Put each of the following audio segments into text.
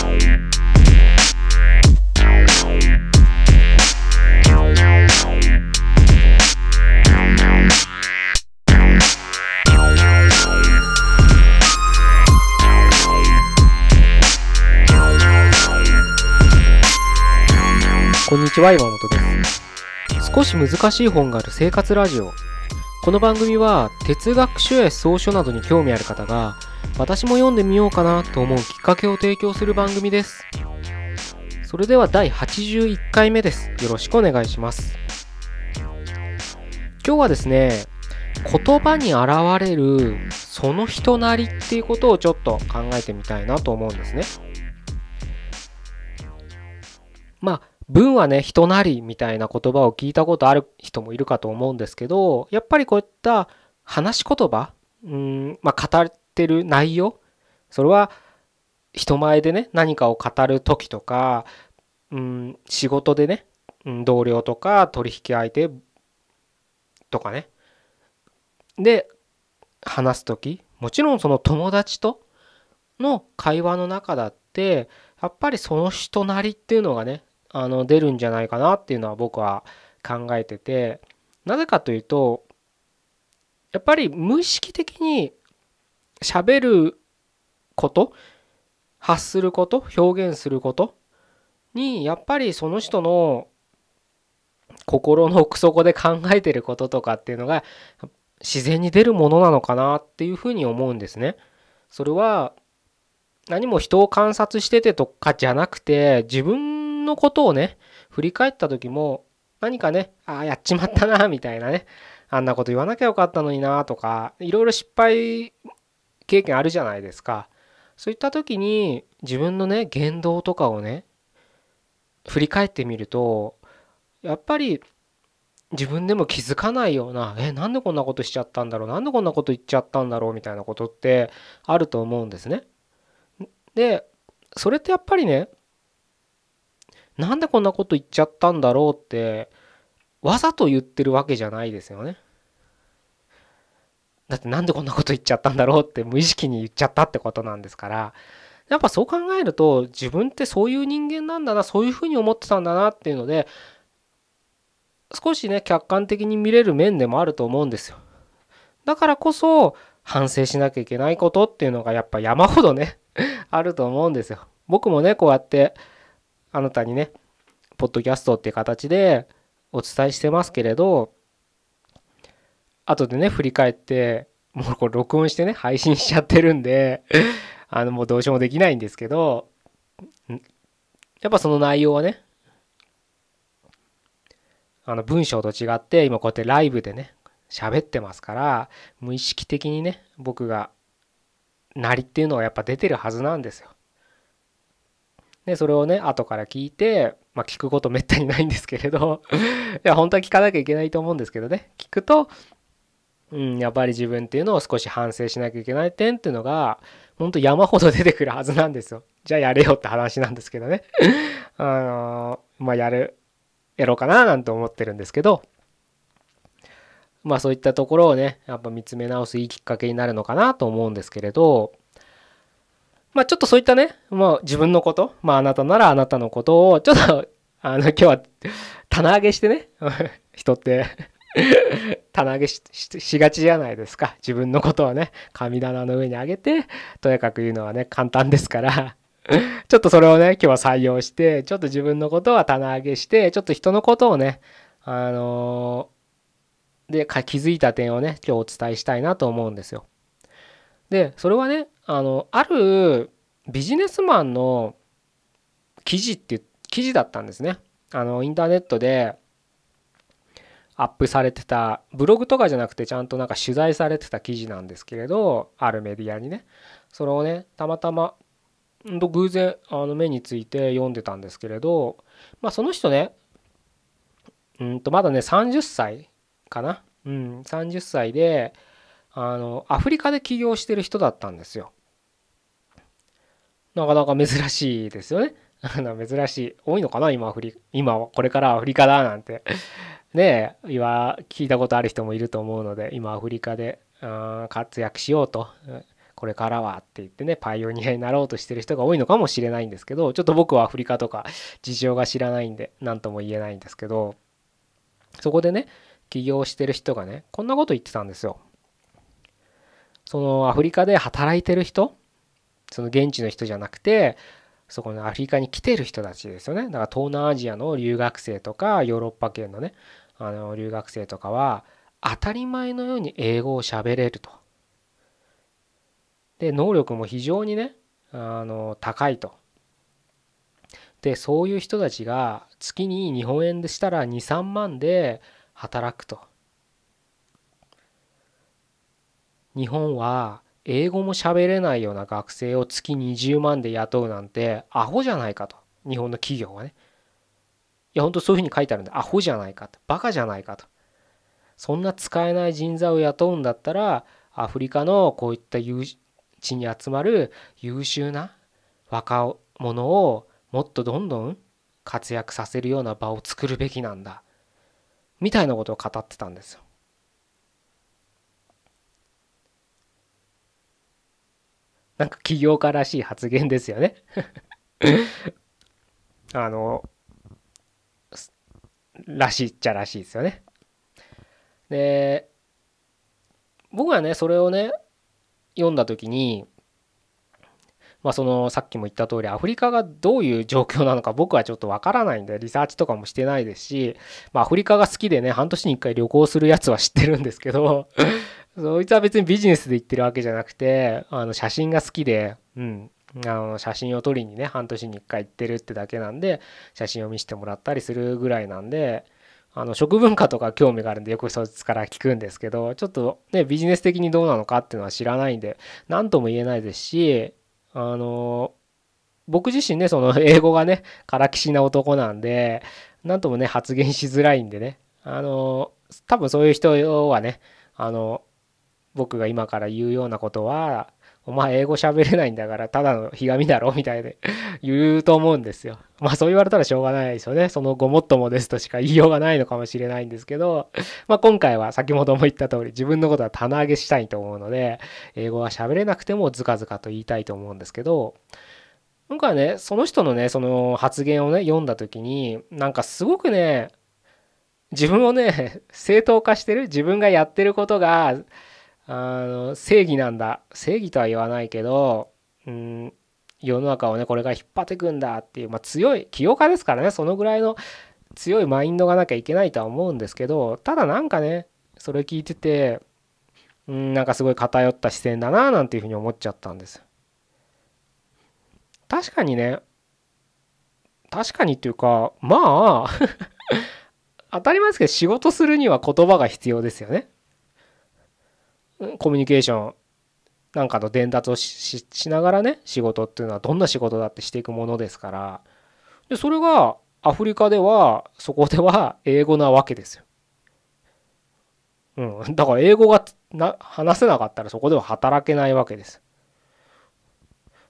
こんにちは岩本です。少し難しい本がある生活ラジオ。この番組は哲学書や草書などに興味ある方が私も読んでみようかなと思うきっかけを提供する番組です。それでは第81回目です。よろしくお願いします。今日はですね言葉に現れるその人なりっていうことをちょっと考えてみたいなと思うんですね。まあ文はね、人なりみたいな言葉を聞いたことある人もいるかと思うんですけど、やっぱりこういった話し言葉、うん、まあ、語ってる内容、それは人前でね、何かを語る時とか、うん、仕事でね、同僚とか取引相手とかね、で、話す時、もちろんその友達との会話の中だって、やっぱりその人なりっていうのがね、あの出るんじゃないかなっていうのは僕は考えてて。なぜかというとやっぱり無意識的に喋ること？発すること？表現すること？にやっぱりその人の心の奥底で考えてることとかっていうのが自然に出るものなのかなっていうふうに思うんですね。それは何も人を観察しててとかじゃなくて自分のことをね、振り返った時も、何かね、ああ、やっちまったな、みたいなね、あんなこと言わなきゃよかったのにな、とか、いろいろ失敗経験あるじゃないですか。そういった時に、自分のね、言動とかをね、振り返ってみると、やっぱり、自分でも気づかないような、え、なんでこんなことしちゃったんだろう、なんでこんなこと言っちゃったんだろう、みたいなことってあると思うんですね。で、それってやっぱりね、なんでこんなこと言っちゃったんだろうってわざと言ってるわけじゃないですよね。だってなんでこんなこと言っちゃったんだろうって無意識に言っちゃったってことなんですからやっぱそう考えると自分ってそういう人間なんだなそういうふうに思ってたんだなっていうので少しね客観的に見れる面でもあると思うんですよ。だからこそ反省しなきゃいけないことっていうのがやっぱ山ほどね あると思うんですよ。僕もねこうやってあなたにね、ポッドキャストっていう形でお伝えしてますけれど、後でね、振り返って、もうこれ録音してね、配信しちゃってるんで あの、もうどうしようもできないんですけど、やっぱその内容はね、あの文章と違って今こうやってライブでね喋ってますから無意識的にね僕がなりっていうのはやっぱ出てるはずなんですよ。で、それをね、後から聞いて、まあ、聞くことめったにないんですけれどいや、本当は聞かなきゃいけないと思うんですけどね、聞くと、うん、やっぱり自分っていうのを少し反省しなきゃいけない点っていうのが、本当山ほど出てくるはずなんですよ。じゃあやれよって話なんですけどね。あのー、まあ、やる、やろうかななんて思ってるんですけど、まあそういったところをね、やっぱ見つめ直すいいきっかけになるのかなと思うんですけれど、まあちょっとそういったね、まあ自分のこと、まああなたならあなたのことを、ちょっと、あの、今日は棚上げしてね、人って 棚上げしがちじゃないですか。自分のことをね、神棚の上に上げて、とやかく言うのはね、簡単ですからちょっとそれをね、今日は採用して、ちょっと自分のことは棚上げして、ちょっと人のことをね、あのー、で、気づいた点をね、今日お伝えしたいなと思うんですよ。で、それはね、あの、あるビジネスマンの記事って記事だったんですね。あの、インターネットでアップされてた、ブログとかじゃなくてちゃんとなんか取材されてた記事なんですけれど、あるメディアにね。それをね、たまたま、偶然あの目について読んでたんですけれど、まあその人ね、うんとまだね30歳かな。うん、30歳で、あのアフリカで起業してる人だったんですよ。なかなか珍しいですよね。珍しい。多いのかな今アフリ今はこれからアフリカだなんて。ね、今聞いたことある人もいると思うので、今アフリカで活躍しようと。これからはって言ってねパイオニアになろうとしてる人が多いのかもしれないんですけどちょっと僕はアフリカとか事情が知らないんで何とも言えないんですけどそこでね起業してる人がねこんなこと言ってたんですよ。そのアフリカで働いてる人その現地の人じゃなくてそこのアフリカに来てる人たちですよねだから東南アジアの留学生とかヨーロッパ圏のねあの留学生とかは当たり前のように英語を喋れると。で能力も非常にねあの高いと。でそういう人たちが月に日本円でしたら23万で働くと。日本は英語も喋れないような学生を月20万で雇うなんてアホじゃないかと日本の企業はねや本当そういうふうに書いてあるんでアホじゃないかと。バカじゃないかと。そんな使えない人材を雇うんだったらアフリカのこういった地に集まる優秀な若者をもっとどんどん活躍させるような場を作るべきなんだ。みたいなことを語ってたんですよ。なんか起業家らしい発言ですよね。あのらしいっちゃらしいですよね。で僕はねそれをね読んだ時にまあそのさっきも言った通りアフリカがどういう状況なのか僕はちょっとわからないんでリサーチとかもしてないですし、まあ、アフリカが好きでね半年に1回旅行するやつは知ってるんですけど そいつは別にビジネスで行ってるわけじゃなくてあの写真が好きで、うん、あの写真を撮りにね半年に1回行ってるってだけなんで写真を見せてもらったりするぐらいなんであの食文化とか興味があるんでよくそいつから聞くんですけどちょっとねビジネス的にどうなのかっていうのは知らないんで何とも言えないですしあの僕自身ねその英語がねからきしな男なんで何ともね発言しづらいんでねあの多分そういう人はねあの僕が今から言うようなことはお前英語喋れないんだからただのひがみだろみたいで 言うと思うんですよ。まあそう言われたらしょうがないですよね。そのごもっともですとしか言いようがないのかもしれないんですけど、まあ今回は先ほども言った通り自分のことは棚上げしたいと思うので、英語は喋れなくてもずかずかと言いたいと思うんですけど、僕はね、その人のね、その発言をね、読んだ時に、なんかすごくね、自分をね、正当化してる自分がやってることが、あの正義なんだ。正義とは言わないけど、うん、世の中をねこれから引っ張ってくんだっていう、まあ、強い起業家ですからね。そのぐらいの強いマインドがなきゃいけないとは思うんですけどただなんかねそれ聞いててうんなんかすごい偏った視線だななんていうふうに思っちゃったんです。確かにね確かにっていうかまあ 当たり前ですけど仕事するには言葉が必要ですよね。コミュニケーションなんかの伝達をしながらね仕事っていうのはどんな仕事だってしていくものですからでそれがアフリカではそこでは英語なわけですよ。うん、だから英語がな話せなかったらそこでは働けないわけです。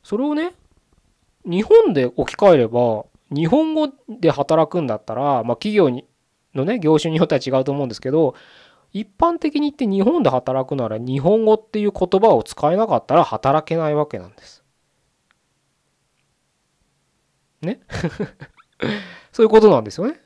それをね日本で置き換えれば日本語で働くんだったら、まあ、企業にのね業種によっては違うと思うんですけど一般的に言って日本で働くなら日本語っていう言葉を使えなかったら働けないわけなんです。ね？そういうことなんですよね。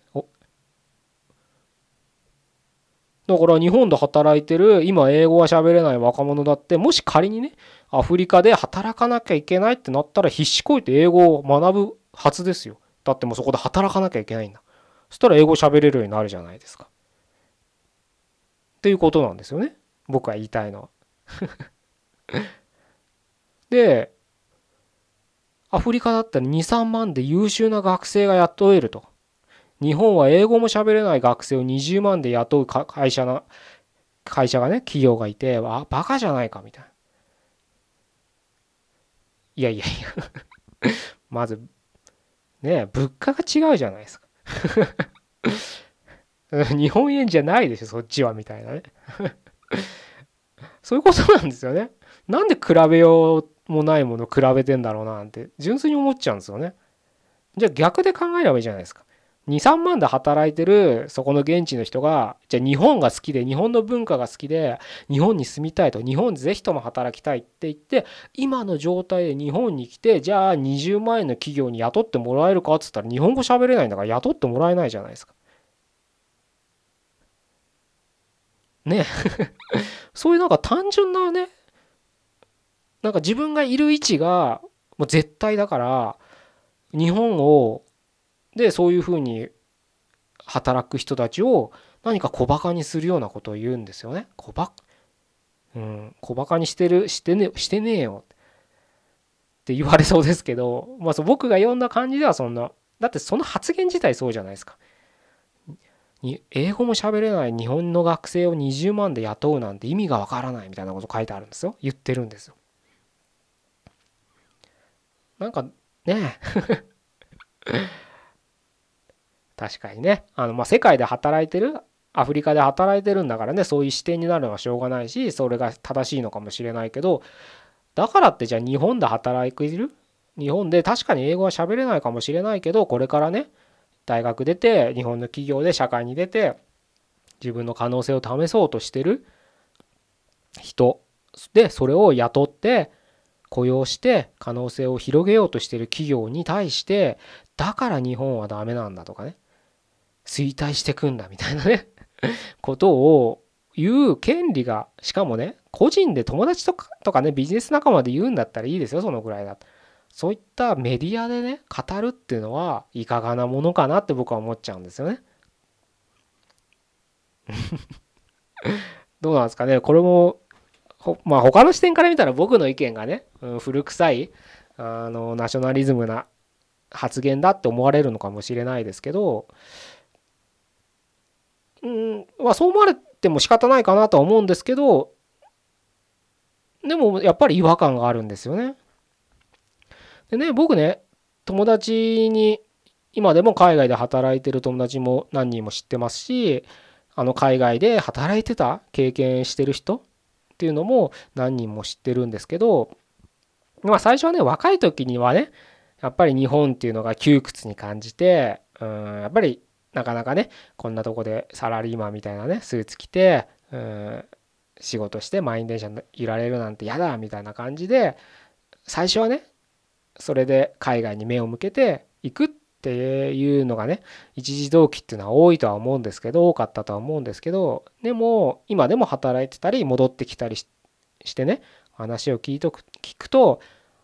だから日本で働いてる今英語が喋れない若者だってもし仮にねアフリカで働かなきゃいけないってなったら必死こいて英語を学ぶはずですよ。だってもうそこで働かなきゃいけないんだ。そしたら英語喋れるようになるじゃないですか。っていうことなんですよね。僕は言いたいのは。でアフリカだったら23万で優秀な学生が雇えると。日本は英語も喋れない学生を20万で雇う会社な会社がね企業がいてあバカじゃないかみたいな。いやいやいや。まずね物価が違うじゃないですか。日本円じゃないでしょそっちはみたいなね。そういうことなんですよね。なんで比べようもないもの比べてんだろうななんて。純粋に思っちゃうんですよね。じゃあ逆で考えればいいじゃないですか。23万で働いてるそこの現地の人がじゃあ日本が好きで日本の文化が好きで日本に住みたいと日本ぜひとも働きたいって言って今の状態で日本に来てじゃあ20万円の企業に雇ってもらえるかっつったら日本語喋れないんだから雇ってもらえないじゃないですか。ね そういうなんか単純なねなんか自分がいる位置がもう絶対だから日本をでそういうふうに働く人たちを何か小バカにするようなことを言うんですよね。小バうん、小バカにしてるしてねしてねえよって言われそうですけど、まあ、そ僕が読んだ感じではそんなだってその発言自体そうじゃないですか。英語も喋れない日本の学生を20万で雇うなんて意味がわからないみたいなこと書いてあるんですよ。言ってるんですよ。なんかね。確かにね。あの、まあ、世界で働いてるアフリカで働いてるんだからねそういう視点になるのはしょうがないしそれが正しいのかもしれないけどだからってじゃあ日本で働いている？日本で確かに英語は喋れないかもしれないけどこれからね大学出て日本の企業で社会に出て自分の可能性を試そうとしてる人。でそれを雇って雇用して可能性を広げようとしてる企業に対してだから日本はダメなんだとかね。衰退してくんだみたいなね。ことを言う権利がしかもね個人で友達とかとかねビジネス仲間で言うんだったらいいですよそのぐらいだと。そういったメディアでね語るっていうのはいかがなものかなって僕は思っちゃうんですよねどうなんですかねこれもまあ他の視点から見たら僕の意見がね、うん、古臭いあのナショナリズムな発言だって思われるのかもしれないですけどうんまあそう思われても仕方ないかなとは思うんですけどでもやっぱり違和感があるんですよね。でね僕ね友達に今でも海外で働いてる友達も何人も知ってますしあの海外で働いてた経験してる人っていうのも何人も知ってるんですけどまあ最初はね若い時にはねやっぱり日本っていうのが窮屈に感じてうんやっぱりなかなかねこんなとこでサラリーマンみたいなねスーツ着てうん仕事して満員電車にいられるなんて嫌だみたいな感じで最初はねそれで海外に目を向けていくっていうのがね一時動機っていうのは多いとは思うんですけど多かったとは思うんですけどでも今でも働いてたり戻ってきたりしてね話を聞いとく聞くと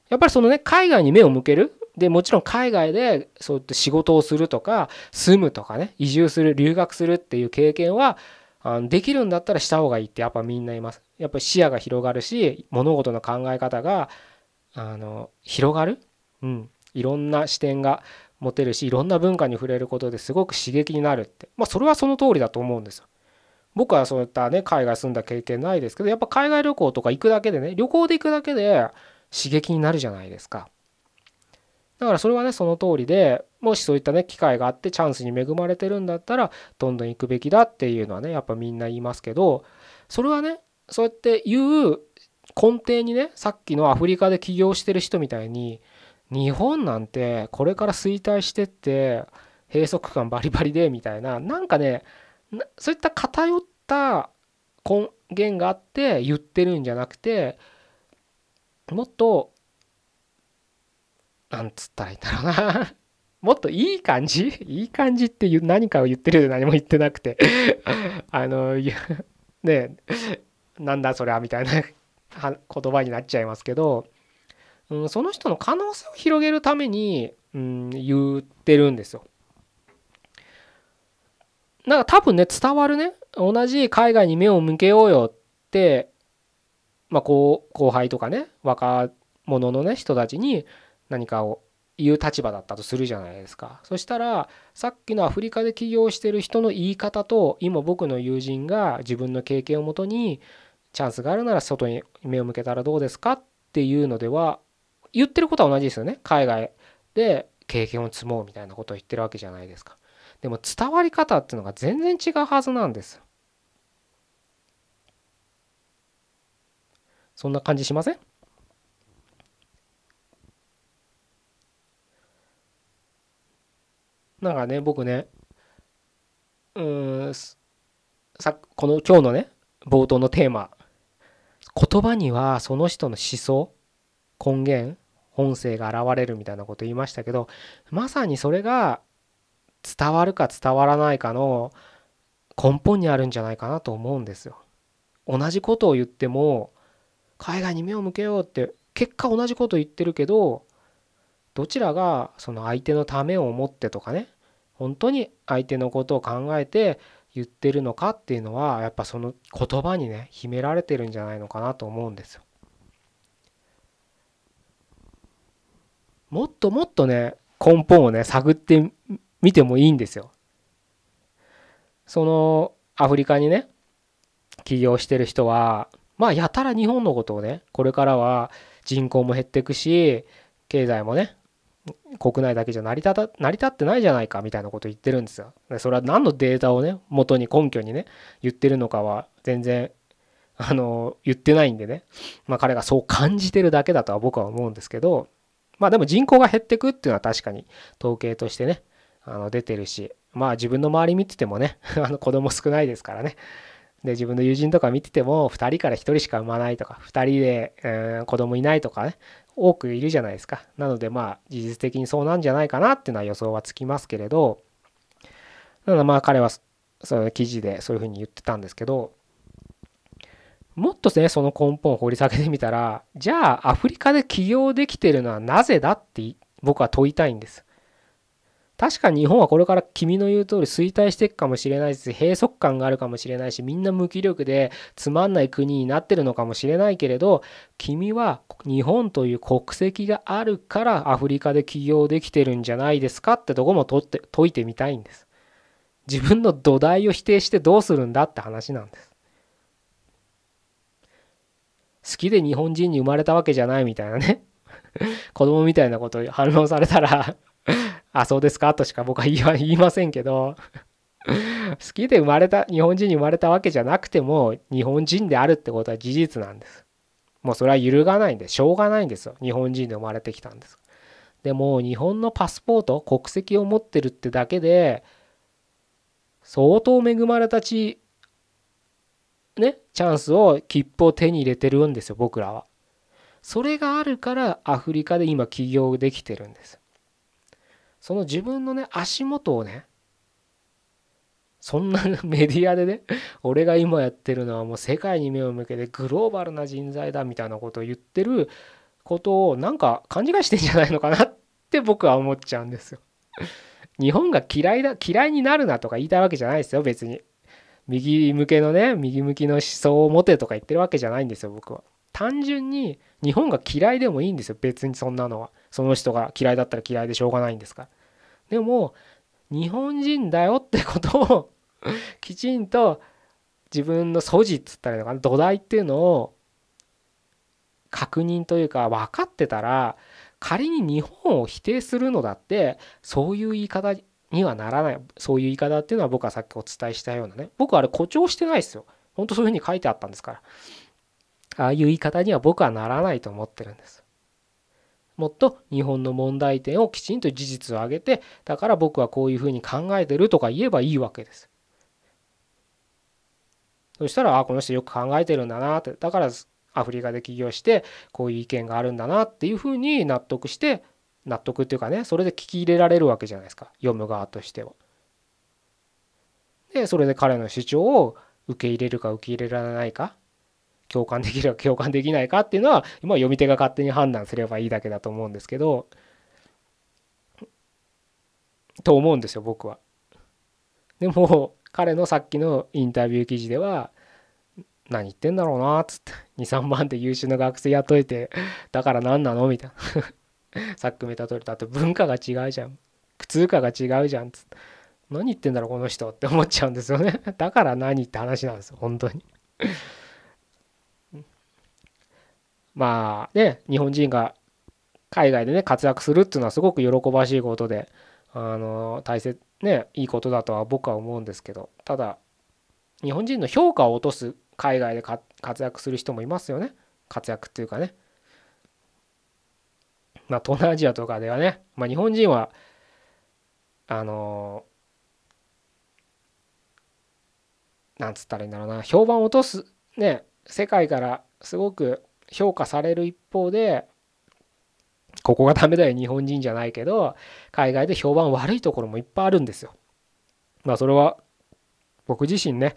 やっぱりそのね海外に目を向けるでもちろん海外でそういった仕事をするとか住むとかね移住する留学するっていう経験はあのできるんだったらした方がいいってやっぱみんないます。やっぱり視野が広がるし物事の考え方があの広がる、うん、いろんな視点が持てるしいろんな文化に触れることですごく刺激になるってまあそれはその通りだと思うんですよ。僕はそういったね海外住んだ経験ないですけどやっぱ海外旅行とか行くだけでね旅行で行くだけで刺激になるじゃないですか。だからそれはねその通りでもしそういったね機会があってチャンスに恵まれてるんだったらどんどん行くべきだっていうのはねやっぱみんな言いますけどそれはねそうやって言う根底にねさっきのアフリカで起業してる人みたいに日本なんてこれから衰退してって閉塞感バリバリでみたいななんかねそういった偏った根源があって言ってるんじゃなくてもっとなんつったらいいんだろうな。もっといい感じ？いい感じって何かを言ってるで何も言ってなくて。あのねなんだそりゃみたいな。言葉になっちゃいますけど、うん、その人の可能性を広げるために、うん、言ってるんですよ。なんか多分ね伝わるね同じ海外に目を向けようよってまあこう後輩とかね若者のね人たちに何かを言う立場だったとするじゃないですかそしたらさっきのアフリカで起業してる人の言い方と今僕の友人が自分の経験をもとにチャンスがあるなら外に目を向けたらどうですかっていうのでは言ってることは同じですよね。海外で経験を積もうみたいなことを言ってるわけじゃないですか。でも伝わり方っていうのが全然違うはずなんです。そんな感じしません？なんかね僕ねうんさこの今日のね冒頭のテーマ言葉にはその人の思想根源本性が現れるみたいなこと言いましたけどまさにそれが伝わるか伝わらないかの根本にあるんじゃないかなと思うんですよ。同じことを言っても海外に目を向けようって結果同じこと言ってるけどどちらがその相手のためを思ってとかね本当に相手のことを考えて言ってるのかっていうのはやっぱその言葉にね秘められてるんじゃないのかなと思うんですよ。もっともっとね根本をね探ってみてもいいんですよ。そのアフリカにね起業してる人はまあやたら日本のことをねこれからは人口も減っていくし経済もね国内だけじゃ成り立た成り立ってないじゃないかみたいなこと言ってるんですよ。でそれは何のデータをね元に根拠にね言ってるのかは全然あの言ってないんでねまあ彼がそう感じてるだけだとは僕は思うんですけどまあでも人口が減ってくっていうのは確かに統計としてねあの出てるしまあ自分の周り見ててもね あの子供少ないですからねで自分の友人とか見てても2人から1人しか産まないとか2人で、えー、子供いないとかね多くいるじゃないですか。なのでまあ事実的にそうなんじゃないかなっていうのは予想はつきますけれど。ただまあ彼はその記事でそういうふうに言ってたんですけど。もっとねその根本を掘り下げてみたらじゃあアフリカで起業できてるのはなぜだって僕は問いたいんです。確かに日本はこれから君の言う通り衰退していくかもしれないし閉塞感があるかもしれないしみんな無気力でつまんない国になってるのかもしれないけれど君は日本という国籍があるからアフリカで起業できてるんじゃないですかってとこも問って解いてみたいんです。自分の土台を否定してどうするんだって話なんです。好きで日本人に生まれたわけじゃないみたいなね 子供みたいなことを反論されたらあ、そうですか？としか僕は言いませんけど 好きで生まれた、日本人に生まれたわけじゃなくても、日本人であるってことは事実なんです。もうそれは揺るがないんで、しょうがないんですよ。日本人で生まれてきたんです。でも、日本のパスポート、国籍を持ってるってだけで、相当恵まれたち、ね、チャンスを、切符を手に入れてるんですよ、僕らは。それがあるからアフリカで今起業できてるんです。その自分のね足元をねそんなメディアでね俺が今やってるのはもう世界に目を向けてグローバルな人材だみたいなことを言ってることをなんか勘違いしてんじゃないのかなって僕は思っちゃうんですよ。日本が嫌いだ嫌いになるなとか言いたいわけじゃないですよ別に。右向けのね右向きの思想を持てとか言ってるわけじゃないんですよ僕は。単純に日本が嫌いでもいいんですよ。別にそんなのは。その人が嫌いだったら嫌いでしょうがないんですから。でも日本人だよってことをきちんと自分の素地っつったらいいのかな土台っていうのを確認というか分かってたら仮に日本を否定するのだってそういう言い方にはならない。そういう言い方っていうのは僕はさっきお伝えしたようなね。僕はあれ誇張してないですよ。本当そういうふうに書いてあったんですから。ああいう言い方には僕はならないと思ってるんですもっと日本の問題点をきちんと事実を挙げてだから僕はこういうふうに考えてるとか言えばいいわけです。そしたらあこの人よく考えてるんだなってだからアフリカで起業してこういう意見があるんだなっていうふうに納得して納得っていうかねそれで聞き入れられるわけじゃないですか読む側としては。でそれで彼の主張を受け入れるか受け入れられないか共感できるか共感できないかっていうのは今読み手が勝手に判断すればいいだけだと思うんですけどと思うんですよ僕は。でも彼のさっきのインタビュー記事では何言ってんだろうなっつって23万で優秀な学生雇えてだから何なの？みたいな。さっきメタトルだって文化が違うじゃん。通貨が違うじゃんっつって何言ってんだろうこの人って思っちゃうんですよね。だから何って話なんですよ本当に。まあね日本人が海外でね活躍するっていうのはすごく喜ばしいことであの大切ねいいことだとは僕は思うんですけどただ日本人の評価を落とす海外で活躍する人もいますよね。活躍っていうかね。まあ東南アジアとかではね、まあ、日本人はあのなんつったらいいんだろうな評判を落とすね世界からすごく評価される一方でここがダメだよ日本人じゃないけど海外で評判悪いところもいっぱいあるんですよ。まあそれは僕自身ね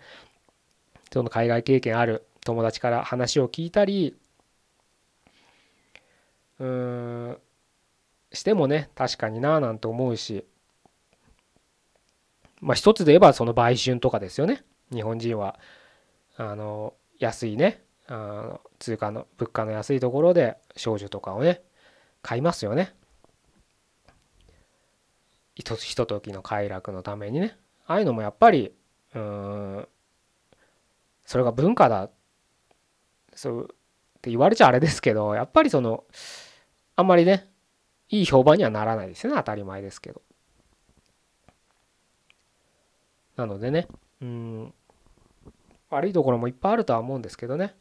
その海外経験ある友達から話を聞いたりうーんしてもね確かにななんて思うしまあ一つで言えばその売春とかですよね日本人はあの安いねあの通貨の物価の安いところで少女とかをね買いますよね。ひとひとときの快楽のためにね。ああいうのもやっぱりうんそれが文化だ。そうって言われちゃあれですけどやっぱりそのあんまりねいい評判にはならないですよね。当たり前ですけど。なのでねうん悪いところもいっぱいあるとは思うんですけどね。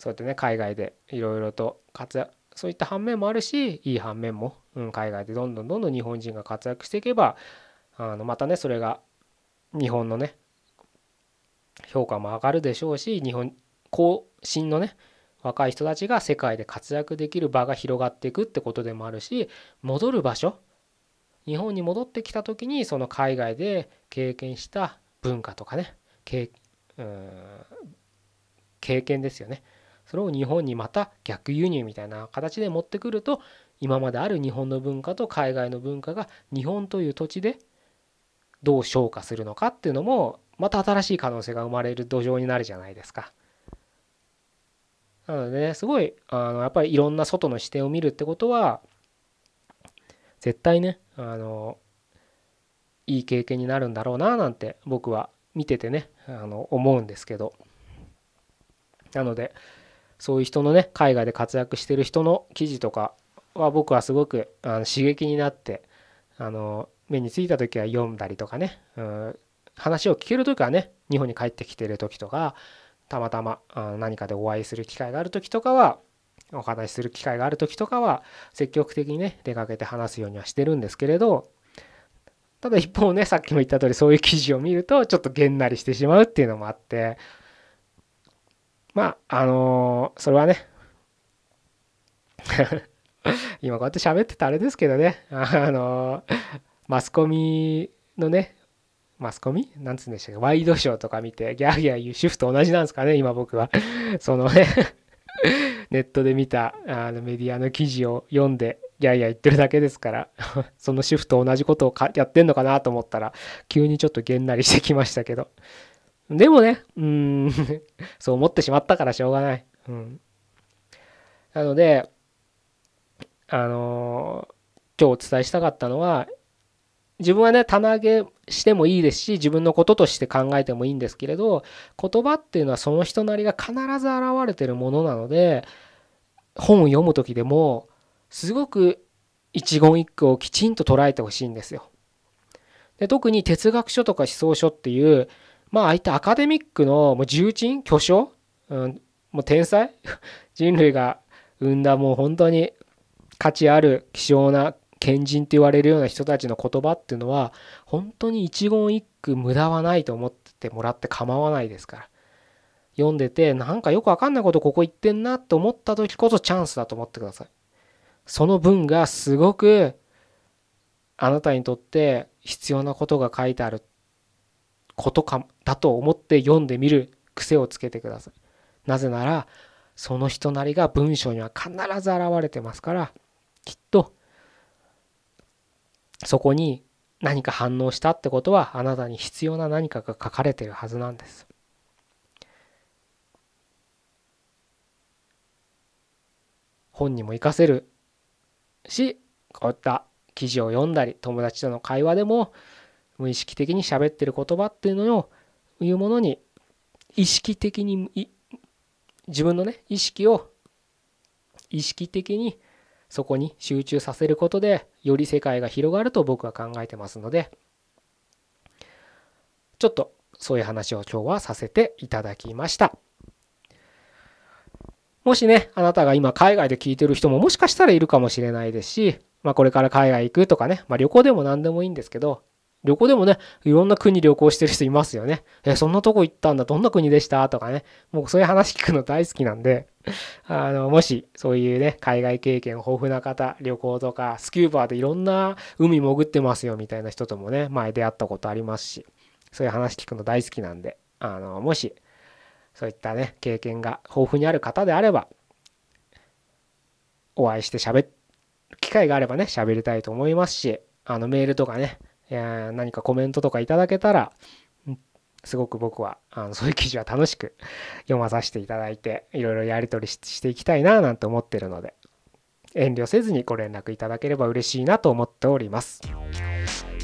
そうやってね海外でいろいろと活躍そういった反面もあるしいい反面も、うん、海外でどんどんどんどん日本人が活躍していけばあのまたねそれが日本のね評価も上がるでしょうし日本後進のね若い人たちが世界で活躍できる場が広がっていくってことでもあるし戻る場所日本に戻ってきた時にその海外で経験した文化とかね経経験ですよね。それを日本にまた逆輸入みたいな形で持ってくると今まである日本の文化と海外の文化が日本という土地でどう昇華するのかっていうのもまた新しい可能性が生まれる土壌になるじゃないですか。なのでねすごいあのやっぱりいろんな外の視点を見るってことは絶対ねあのいい経験になるんだろうななんて僕は見ててねあの思うんですけどなのでそういう人のね海外で活躍してる人の記事とかは僕はすごくあの刺激になってあの目についた時は読んだりとかね、うん、話を聞ける時はね日本に帰ってきてる時とかたまたま何かでお会いする機会がある時とかはお話しする機会がある時とかは積極的にね出かけて話すようにはしてるんですけれどただ一方ねさっきも言った通りそういう記事を見るとちょっとげんなりしてしまうっていうのもあってまああのー、それはね。今こうやって喋ってたあれですけどね。あのー、マスコミのねマスコミ？なんつうんでしたっけ？ワイドショーとか見てギャーギャー言う主婦と同じなんですかね今僕は。そのねネットで見たあのメディアの記事を読んでギャーギャー言ってるだけですから その主婦と同じことをやってんのかなと思ったら急にちょっとげんなりしてきましたけど。でもねうん。そう思ってしまったからしょうがない、うん、なのであのー、今日お伝えしたかったのは自分はね棚上げしてもいいですし自分のこととして考えてもいいんですけれど言葉っていうのはその人なりが必ず現れてるものなので本を読む時でもすごく一言一句をきちんと捉えてほしいんですよ。で特に哲学書とか思想書っていうまあああいったアカデミックのもう重鎮巨匠、うん、もう天才 人類が生んだもう本当に価値ある希少な賢人って言われるような人たちの言葉っていうのは本当に一言一句無駄はないと思ってもらって構わないですから。読んでてなんかよくわかんないことここ言ってんなって思った時こそチャンスだと思ってください。その文がすごくあなたにとって必要なことが書いてある。ことかだと思って読んでみる癖をつけてくださいなぜならその人なりが文章には必ず現れてますからきっとそこに何か反応したってことはあなたに必要な何かが書かれてるはずなんです。本にも活かせるしこういった記事を読んだり友達との会話でも無意識的に喋ってる言葉っていうのをいうものに意識的に自分のね意識を意識的にそこに集中させることでより世界が広がると僕は考えてますのでちょっとそういう話を今日はさせていただきました。もしねあなたが今海外で聞いてる人ももしかしたらいるかもしれないですしまあ、これから海外行くとかね、まあ、旅行でも何でもいいんですけど、旅行でもね、いろんな国旅行してる人いますよね。え、そんなとこ行ったんだ、どんな国でした？とかね。もうそういう話聞くの大好きなんで、あの、もしそういうね、海外経験豊富な方、旅行とか、スキューバーでいろんな海潜ってますよみたいな人ともね、前出会ったことありますし、そういう話聞くの大好きなんで、あの、もし、そういったね、経験が豊富にある方であれば、お会いして喋機会があればね、喋りたいと思いますし、あの、メールとかね、何かコメントとかいただけたら、すごく僕はあの そういう記事は楽しく読まさせていただいていろいろやり取りしていきたいななんて思ってるので遠慮せずにご連絡いただければ嬉しいなと思っております。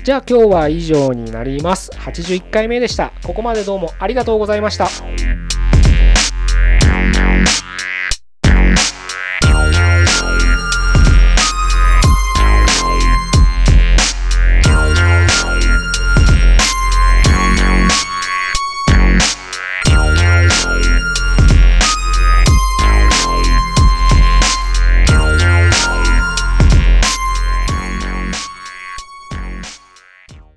じゃあ今日は以上になります。81回目でした。ここまでどうもありがとうございました。